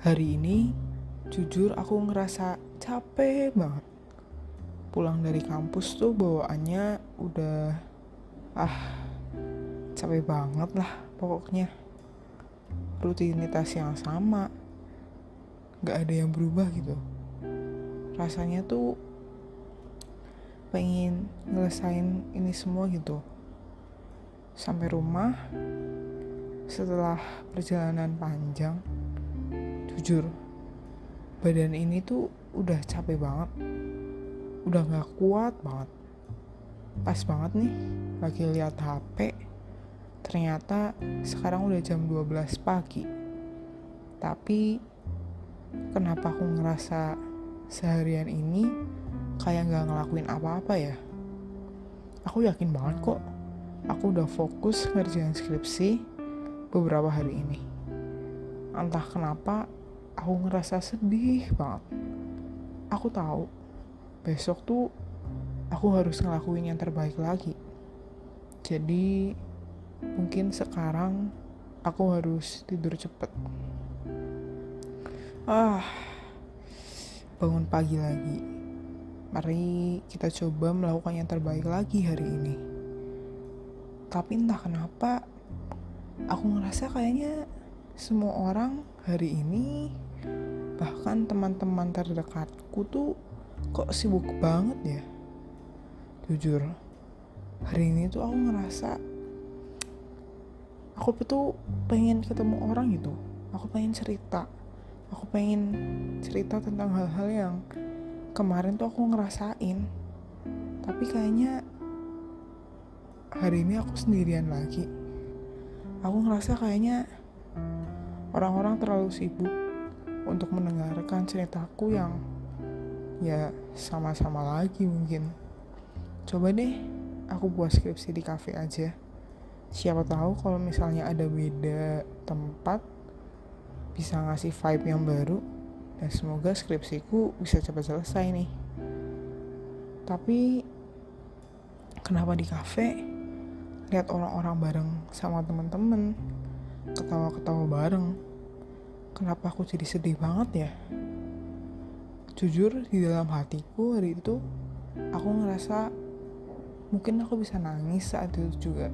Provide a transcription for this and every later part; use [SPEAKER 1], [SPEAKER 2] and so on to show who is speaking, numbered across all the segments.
[SPEAKER 1] Hari ini, jujur aku ngerasa capek banget. Pulang dari kampus tuh bawaannya udah ah capek banget lah pokoknya. Rutinitas yang sama, gak ada yang berubah gitu. Rasanya tuh pengen ngelesain ini semua gitu. Sampai rumah, setelah perjalanan panjang, jujur, badan ini tuh udah capek banget. Udah gak kuat banget. Pas banget nih, lagi lihat HP, ternyata sekarang udah jam 12 pagi. Tapi, kenapa aku ngerasa seharian ini kayak gak ngelakuin apa-apa ya? Aku yakin banget kok aku udah fokus ngerjain skripsi beberapa hari ini. Entah kenapa aku ngerasa sedih banget. Aku tahu besok tuh aku harus ngelakuin yang terbaik lagi. Jadi mungkin sekarang aku harus tidur cepet. Ah, bangun pagi lagi. Mari kita coba melakukan yang terbaik lagi hari ini tapi entah kenapa aku ngerasa kayaknya semua orang hari ini bahkan teman-teman terdekatku tuh kok sibuk banget ya? Jujur hari ini tuh aku ngerasa aku tuh pengen ketemu orang gitu. Aku pengen cerita. Aku pengen cerita tentang hal-hal yang kemarin tuh aku ngerasain. Tapi kayaknya hari ini aku sendirian lagi. Aku ngerasa kayaknya orang-orang terlalu sibuk untuk mendengarkan ceritaku yang ya sama-sama lagi mungkin. Coba deh aku buat skripsi di cafe aja. Siapa tahu kalau misalnya ada beda tempat bisa ngasih vibe yang baru dan semoga skripsiku bisa cepat selesai nih. Tapi kenapa di cafe? lihat orang-orang bareng sama temen-temen ketawa-ketawa bareng kenapa aku jadi sedih banget ya? Jujur di dalam hatiku hari itu aku ngerasa mungkin aku bisa nangis saat itu juga.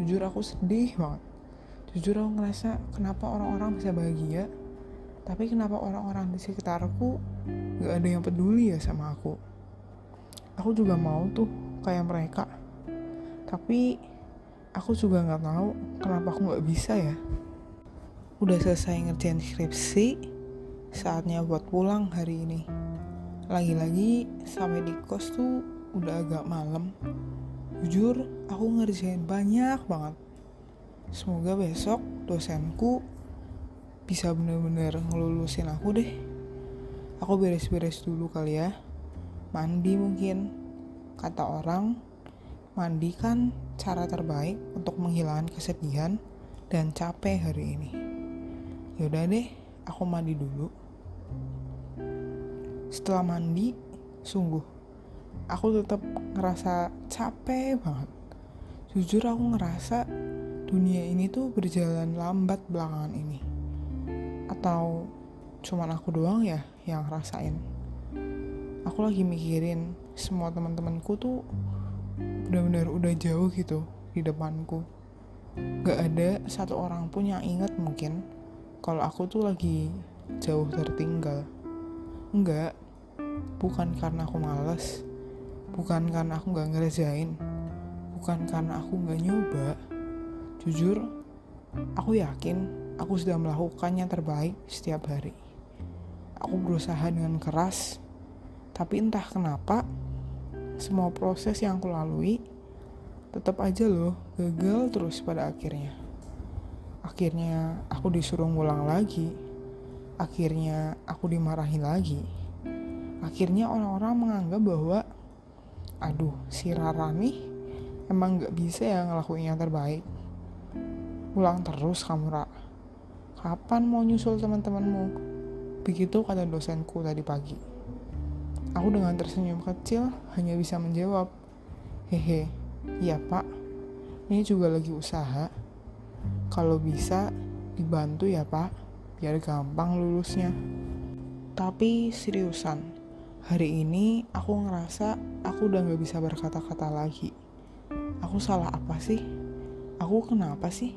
[SPEAKER 1] Jujur aku sedih banget. Jujur aku ngerasa kenapa orang-orang bisa bahagia tapi kenapa orang-orang di sekitarku gak ada yang peduli ya sama aku. Aku juga mau tuh kayak mereka tapi aku juga nggak tahu kenapa aku nggak bisa ya udah selesai ngerjain skripsi saatnya buat pulang hari ini. Lagi-lagi sampai di kos tuh udah agak malam. Jujur aku ngerjain banyak banget. Semoga besok dosenku bisa bener-bener ngelulusin aku deh. Aku beres-beres dulu kali ya. Mandi mungkin kata orang. Mandi kan cara terbaik untuk menghilangkan kesedihan dan capek hari ini. Yaudah deh, aku mandi dulu. Setelah mandi, sungguh, aku tetap ngerasa capek banget. Jujur aku ngerasa dunia ini tuh berjalan lambat belakangan ini. Atau cuman aku doang ya yang ngerasain. Aku lagi mikirin semua teman-temanku tuh benar-benar udah jauh gitu di depanku gak ada satu orang pun yang inget mungkin kalau aku tuh lagi jauh tertinggal enggak bukan karena aku males bukan karena aku gak ngerjain bukan karena aku gak nyoba. Jujur aku yakin aku sudah melakukan yang terbaik setiap hari. Aku berusaha dengan keras tapi entah kenapa semua proses yang aku lalui tetap aja loh gagal terus pada akhirnya. Akhirnya aku disuruh ngulang lagi. Akhirnya aku dimarahin lagi. Akhirnya orang-orang menganggap bahwa aduh si Rara nih emang gak bisa ya ngelakuin yang terbaik. Ulang terus kamu Ra. Kapan mau nyusul teman-temanmu? Begitu kata dosenku tadi pagi. Aku dengan tersenyum kecil hanya bisa menjawab, Hehe, iya pak, ini juga lagi usaha. Kalau bisa, dibantu ya pak. biar gampang lulusnya. Tapi seriusan, hari ini aku ngerasa aku udah gak bisa berkata-kata lagi. Aku salah apa sih? Aku kenapa sih?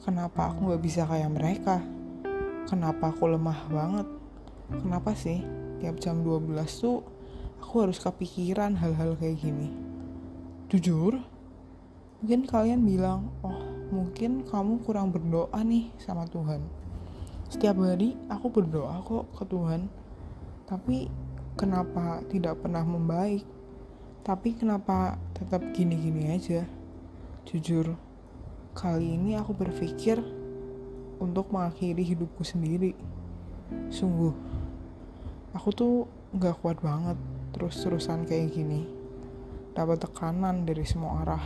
[SPEAKER 1] Kenapa aku gak bisa kayak mereka? Kenapa aku lemah banget? Kenapa sih? Tiap jam 12 tuh aku harus kepikiran hal-hal kayak gini. Jujur, mungkin kalian bilang, oh mungkin kamu kurang berdoa nih sama Tuhan. Setiap hari aku berdoa kok ke Tuhan, tapi kenapa tidak pernah membaik? Tapi kenapa tetap gini-gini aja? Jujur, kali ini aku berpikir untuk mengakhiri hidupku sendiri. Sungguh, aku tuh gak kuat banget terus-terusan kayak gini. Dapat tekanan dari semua arah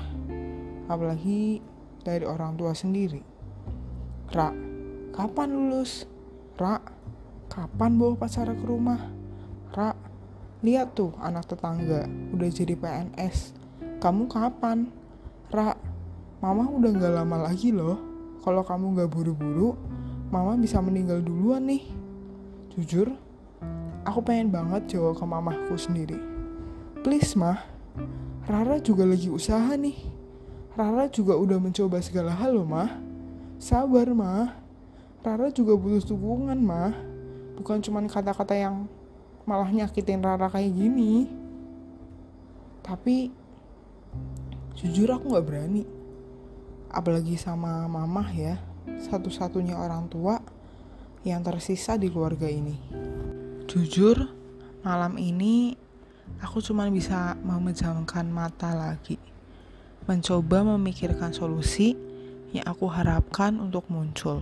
[SPEAKER 1] apalagi dari orang tua sendiri. Ra, kapan lulus? Ra, kapan bawa pacar ke rumah? Ra, lihat tuh anak tetangga udah jadi PNS. Kamu kapan? Ra, mama udah gak lama lagi loh. Kalau kamu gak buru-buru, mama bisa meninggal duluan nih. Jujur, aku pengen banget jawab ke mamahku sendiri. Please mah, Rara juga lagi usaha nih Rara juga udah mencoba segala hal loh mah. Sabar mah. Rara juga butuh dukungan mah. Bukan cuman kata-kata yang malah nyakitin Rara kayak gini. Tapi jujur aku gak berani. Apalagi sama mamah ya. Satu-satunya orang tua yang tersisa di keluarga ini. Jujur, malam ini aku cuma bisa memejamkan mata lagi mencoba memikirkan solusi yang aku harapkan untuk muncul.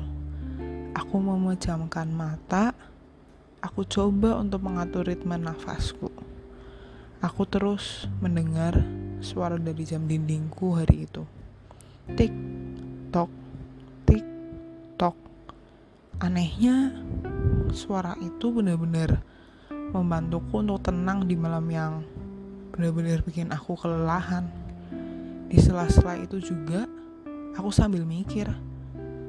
[SPEAKER 1] Aku memejamkan mata, aku coba untuk mengatur ritme nafasku. Aku terus mendengar suara dari jam dindingku hari itu. Tik, tok, tik, tok. Anehnya, suara itu benar-benar membantuku untuk tenang di malam yang benar-benar bikin aku kelelahan. Di sela-sela itu juga, aku sambil mikir,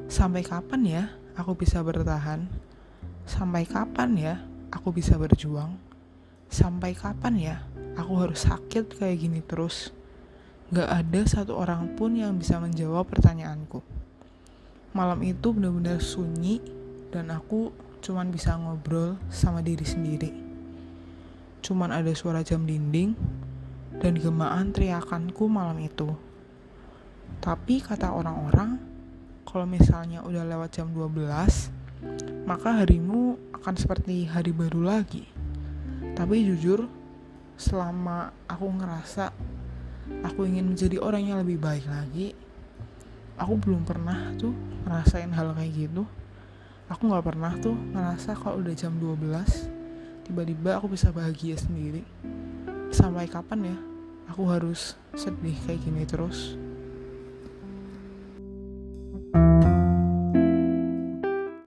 [SPEAKER 1] sampai kapan ya aku bisa bertahan? Sampai kapan ya aku bisa berjuang? Sampai kapan ya aku harus sakit kayak gini terus? Gak ada satu orang pun yang bisa menjawab pertanyaanku. Malam itu benar-benar sunyi dan aku cuman bisa ngobrol sama diri sendiri. Cuman ada suara jam dinding dan gemaan teriakanku malam itu. Tapi kata orang-orang, kalau misalnya udah lewat jam 12, maka harimu akan seperti hari baru lagi. Tapi jujur, selama aku ngerasa aku ingin menjadi orang yang lebih baik lagi, aku belum pernah tuh ngerasain hal kayak gitu. Aku gak pernah tuh ngerasa kalau udah jam 12, tiba-tiba aku bisa bahagia sendiri sampai kapan ya? Aku harus sedih kayak gini terus